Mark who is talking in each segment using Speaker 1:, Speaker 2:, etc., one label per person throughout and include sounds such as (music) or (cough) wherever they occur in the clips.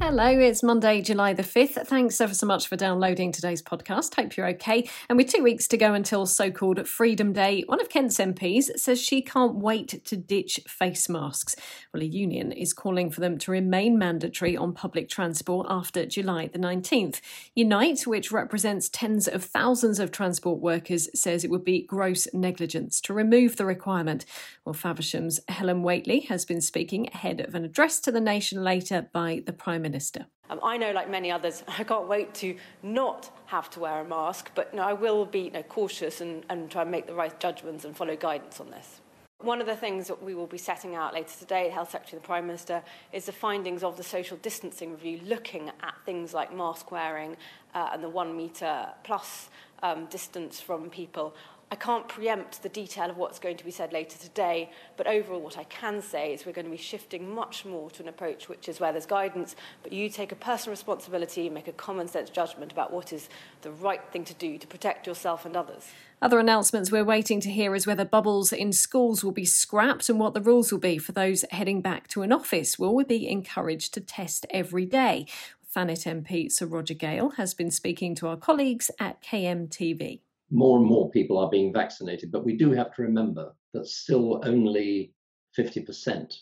Speaker 1: Hello, it's Monday, July the 5th. Thanks ever so much for downloading today's podcast. Hope you're okay. And with two weeks to go until so called Freedom Day, one of Kent's MPs says she can't wait to ditch face masks. Well, a union is calling for them to remain mandatory on public transport after July the 19th. Unite, which represents tens of thousands of transport workers, says it would be gross negligence to remove the requirement. Well, Faversham's Helen Whately has been speaking ahead of an address to the nation later by the Prime Minister.
Speaker 2: Um, I know, like many others, (laughs) I can't wait to not have to wear a mask, but you know, I will be you know, cautious and, and try and make the right judgments and follow guidance on this. One of the things that we will be setting out later today, Health Secretary and the Prime Minister, is the findings of the social distancing review looking at things like mask wearing uh, and the one metre plus um, distance from people. I can't preempt the detail of what's going to be said later today, but overall, what I can say is we're going to be shifting much more to an approach which is where there's guidance, but you take a personal responsibility, and make a common sense judgment about what is the right thing to do to protect yourself and others.
Speaker 1: Other announcements we're waiting to hear is whether bubbles in schools will be scrapped and what the rules will be for those heading back to an office. Will we be encouraged to test every day? Thanet MP Sir Roger Gale has been speaking to our colleagues at KMTV
Speaker 3: more and more people are being vaccinated, but we do have to remember that still only 50%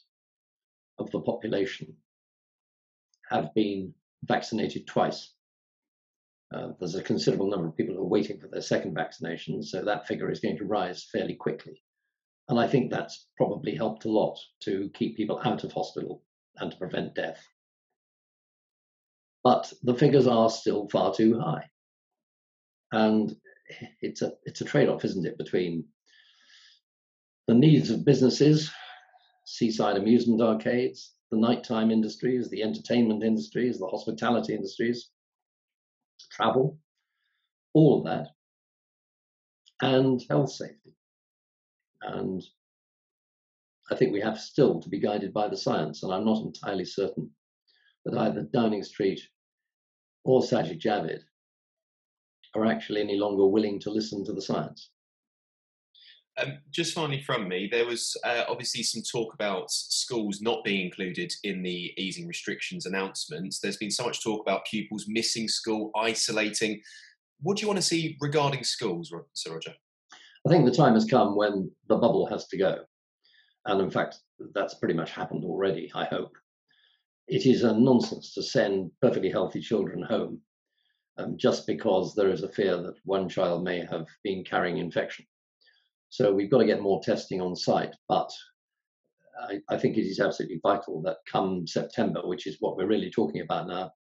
Speaker 3: of the population have been vaccinated twice. Uh, there's a considerable number of people who are waiting for their second vaccination, so that figure is going to rise fairly quickly. And I think that's probably helped a lot to keep people out of hospital and to prevent death. But the figures are still far too high. And it's a it's a trade-off, isn't it, between the needs of businesses, seaside amusement arcades, the nighttime industries, the entertainment industries, the hospitality industries, travel, all of that, and health safety. And I think we have still to be guided by the science, and I'm not entirely certain that either Downing Street or Sajid Javid are actually any longer willing to listen to the science.
Speaker 4: Um, just finally from me, there was uh, obviously some talk about schools not being included in the easing restrictions announcements. There's been so much talk about pupils missing school, isolating. What do you want to see regarding schools, Sir Roger?
Speaker 3: I think the time has come when the bubble has to go. And in fact, that's pretty much happened already, I hope. It is a nonsense to send perfectly healthy children home um, just because there is a fear that one child may have been carrying infection. So we've got to get more testing on site, but I, I think it is absolutely vital that come September, which is what we're really talking about now,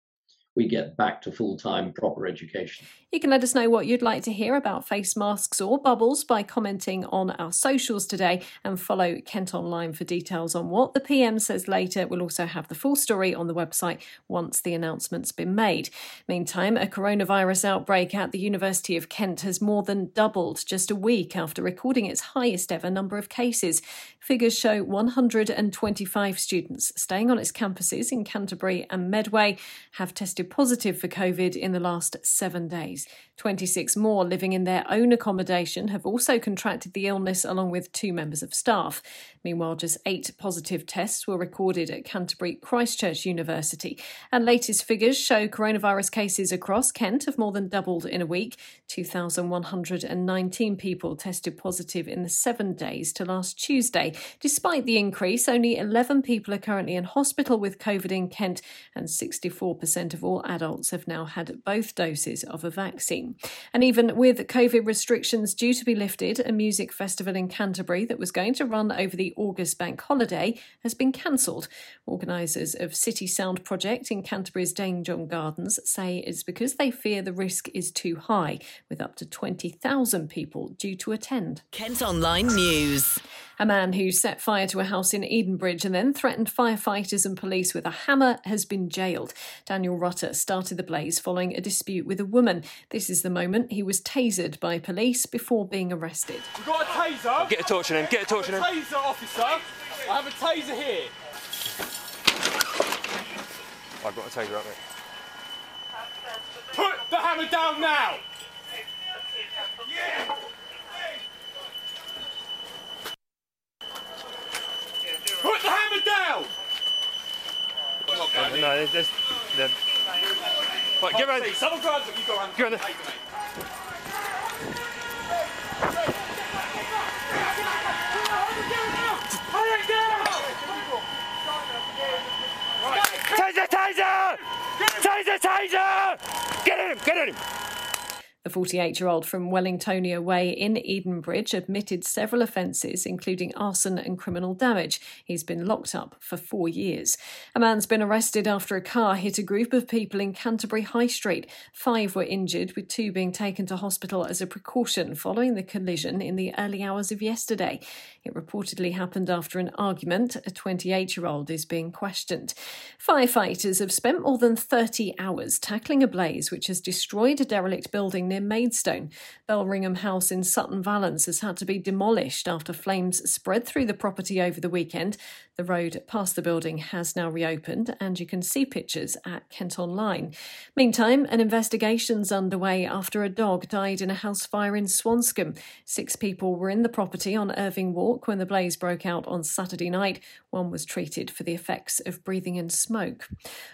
Speaker 3: we get back to full time proper education.
Speaker 1: You can let us know what you'd like to hear about face masks or bubbles by commenting on our socials today and follow Kent Online for details on what the PM says later. We'll also have the full story on the website once the announcement's been made. Meantime, a coronavirus outbreak at the University of Kent has more than doubled just a week after recording its highest ever number of cases. Figures show 125 students staying on its campuses in Canterbury and Medway have tested positive for COVID in the last seven days. 26 more living in their own accommodation have also contracted the illness, along with two members of staff. Meanwhile, just eight positive tests were recorded at Canterbury Christchurch University. And latest figures show coronavirus cases across Kent have more than doubled in a week. 2,119 people tested positive in the seven days to last Tuesday. Despite the increase, only 11 people are currently in hospital with COVID in Kent, and 64% of all adults have now had both doses of a vaccine. And even with COVID restrictions due to be lifted, a music festival in Canterbury that was going to run over the August bank holiday has been cancelled. Organisers of City Sound Project in Canterbury's Dane John Gardens say it's because they fear the risk is too high, with up to 20,000 people due to attend.
Speaker 5: Kent Online News.
Speaker 1: A man who set fire to a house in Edenbridge and then threatened firefighters and police with a hammer has been jailed. Daniel Rutter started the blaze following a dispute with a woman. This is the moment he was tasered by police before being arrested.
Speaker 6: We've got a taser.
Speaker 7: Get a torch on him, get a torch on him.
Speaker 6: Taser, officer. I have a taser here.
Speaker 7: I've got a taser up there.
Speaker 6: Put the hammer down now.
Speaker 7: No, no, there's, there's, Right, get around.
Speaker 6: Someone grabs it, you go around.
Speaker 7: Go on. Taser, taser! Taser, taser! Get him, get him!
Speaker 1: The 48 year old from Wellingtonia Way in Edenbridge admitted several offences, including arson and criminal damage. He's been locked up for four years. A man's been arrested after a car hit a group of people in Canterbury High Street. Five were injured, with two being taken to hospital as a precaution following the collision in the early hours of yesterday. It reportedly happened after an argument. A 28 year old is being questioned. Firefighters have spent more than 30 hours tackling a blaze which has destroyed a derelict building near Maidstone. Belringham House in Sutton Valence has had to be demolished after flames spread through the property over the weekend. The road past the building has now reopened, and you can see pictures at Kent Online. Meantime, an investigation's underway after a dog died in a house fire in Swanscombe. Six people were in the property on Irving Walk when the blaze broke out on Saturday night. One was treated for the effects of breathing in smoke.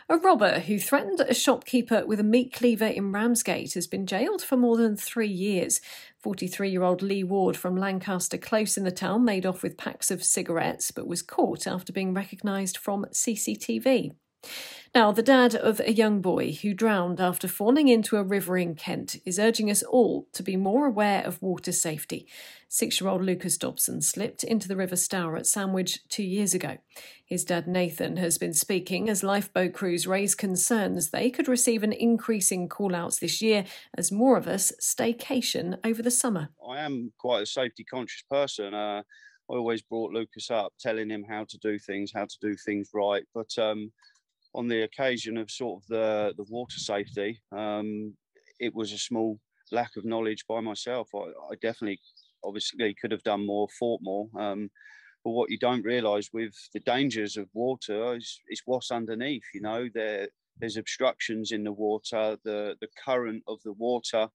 Speaker 1: A robber who threatened a shopkeeper with a meat cleaver in Ramsgate has been jailed for more than three years. 43 year old Lee Ward from Lancaster Close in the town made off with packs of cigarettes but was caught after being recognised from CCTV. Now, the dad of a young boy who drowned after falling into a river in Kent is urging us all to be more aware of water safety. Six year old Lucas Dobson slipped into the River Stour at Sandwich two years ago. His dad Nathan has been speaking as lifeboat crews raise concerns they could receive an increase in call outs this year as more of us staycation over the summer.
Speaker 8: I am quite a safety conscious person. Uh, I always brought Lucas up, telling him how to do things, how to do things right. But um, on the occasion of sort of the the water safety, um, it was a small lack of knowledge by myself. I, I definitely, obviously, could have done more, fought more. Um, but what you don't realise with the dangers of water is, is what's underneath. You know, there there's obstructions in the water. The the current of the water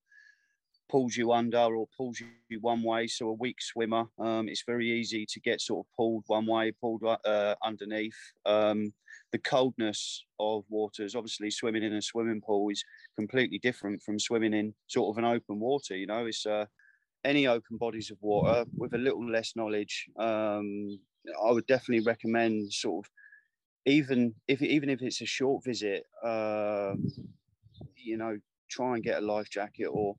Speaker 8: pulls you under or pulls you one way. So a weak swimmer, um, it's very easy to get sort of pulled one way, pulled uh, underneath. Um, the coldness of waters, obviously, swimming in a swimming pool is completely different from swimming in sort of an open water. You know, it's uh, any open bodies of water with a little less knowledge. Um, I would definitely recommend sort of even if even if it's a short visit, um, you know, try and get a life jacket or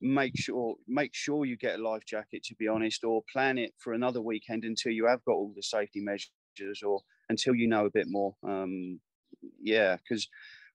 Speaker 8: make sure make sure you get a life jacket to be honest or plan it for another weekend until you have got all the safety measures or until you know a bit more. Um, yeah because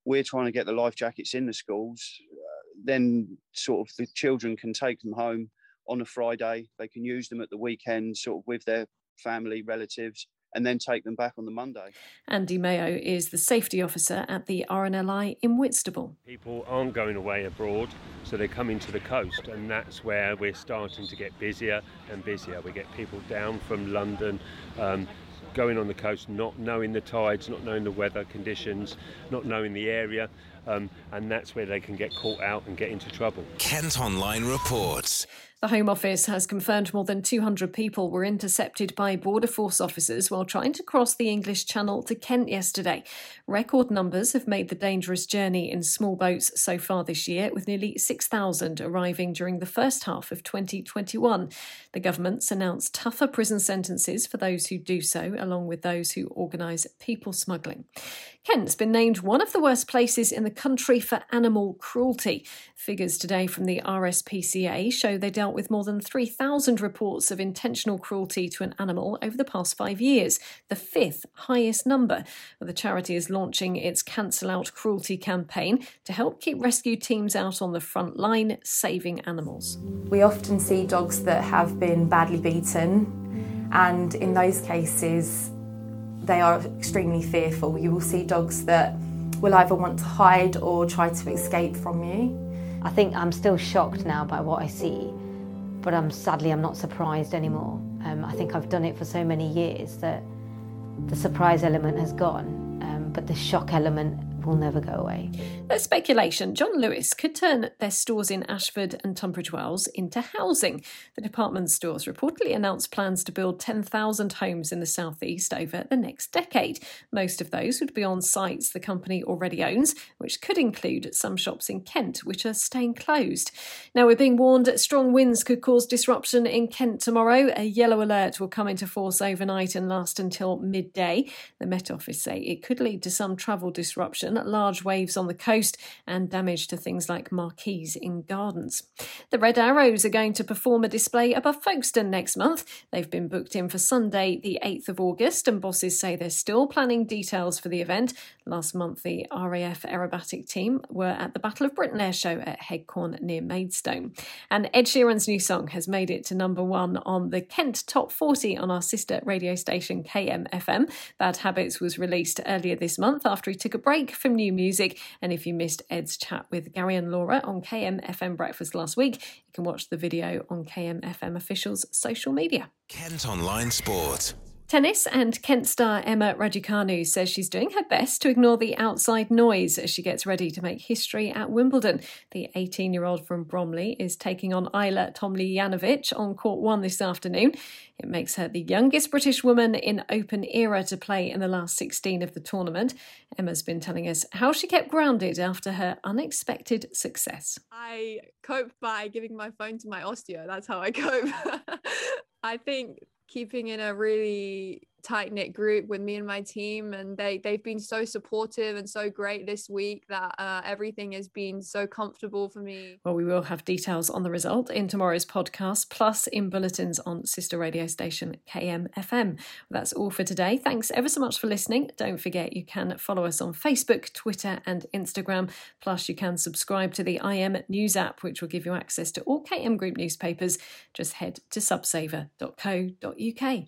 Speaker 8: we're trying to get the life jackets in the schools uh, then sort of the children can take them home on a friday. They can use them at the weekend sort of with their family relatives and then take them back on the Monday.
Speaker 1: Andy Mayo is the safety officer at the RNLI in Whitstable.
Speaker 7: People aren't going away abroad, so they're coming to the coast, and that's where we're starting to get busier and busier. We get people down from London. Um, going on the coast, not knowing the tides, not knowing the weather conditions, not knowing the area, um, and that's where they can get caught out and get into trouble.
Speaker 9: Kent Online reports.
Speaker 1: The Home Office has confirmed more than 200 people were intercepted by Border Force officers while trying to cross the English Channel to Kent yesterday. Record numbers have made the dangerous journey in small boats so far this year, with nearly 6,000 arriving during the first half of 2021. The government's announced tougher prison sentences for those who do so, along with those who organise people smuggling. Kent's been named one of the worst places in the country for animal cruelty. Figures today from the RSPCA show they dealt with more than 3,000 reports of intentional cruelty to an animal over the past five years, the fifth highest number. The charity is launching its Cancel Out Cruelty campaign to help keep rescue teams out on the front line saving animals.
Speaker 10: We often see dogs that have been badly beaten, and in those cases, they are extremely fearful. You will see dogs that will either want to hide or try to escape from you.
Speaker 11: I think I'm still shocked now by what I see, but I'm sadly I'm not surprised anymore. Um, I think I've done it for so many years that the surprise element has gone, um, but the shock element will never go away.
Speaker 1: Speculation John Lewis could turn their stores in Ashford and Tunbridge Wells into housing. The department stores reportedly announced plans to build 10,000 homes in the southeast over the next decade. Most of those would be on sites the company already owns, which could include some shops in Kent, which are staying closed. Now, we're being warned strong winds could cause disruption in Kent tomorrow. A yellow alert will come into force overnight and last until midday. The Met Office say it could lead to some travel disruption, large waves on the coast, and damage to things like marquees in gardens. The Red Arrows are going to perform a display above Folkestone next month. They've been booked in for Sunday, the 8th of August, and bosses say they're still planning details for the event. Last month, the RAF aerobatic team were at the Battle of Britain air show at Headcorn near Maidstone. And Ed Sheeran's new song has made it to number one on the Kent Top 40 on our sister radio station KMFM. Bad Habits was released earlier this month after he took a break from new music. And if you missed Ed's chat with Gary and Laura on KMFM Breakfast last week, you can watch the video on KMFM officials' social media.
Speaker 9: Kent Online Sport.
Speaker 1: Tennis and Kent star Emma Raducanu says she's doing her best to ignore the outside noise as she gets ready to make history at Wimbledon. The 18 year old from Bromley is taking on Ajla Tomljanovic on court one this afternoon. It makes her the youngest British woman in open era to play in the last 16 of the tournament. Emma's been telling us how she kept grounded after her unexpected success.
Speaker 12: I cope by giving my phone to my osteo. That's how I cope. (laughs) I think keeping in a really tight knit group with me and my team, and they they've been so supportive and so great this week that uh, everything has been so comfortable for me.
Speaker 1: Well, we will have details on the result in tomorrow's podcast, plus in bulletins on sister radio station KMFM. That's all for today. Thanks ever so much for listening. Don't forget you can follow us on Facebook, Twitter, and Instagram. Plus, you can subscribe to the KM News app, which will give you access to all KM Group newspapers. Just head to subsaver.co.uk.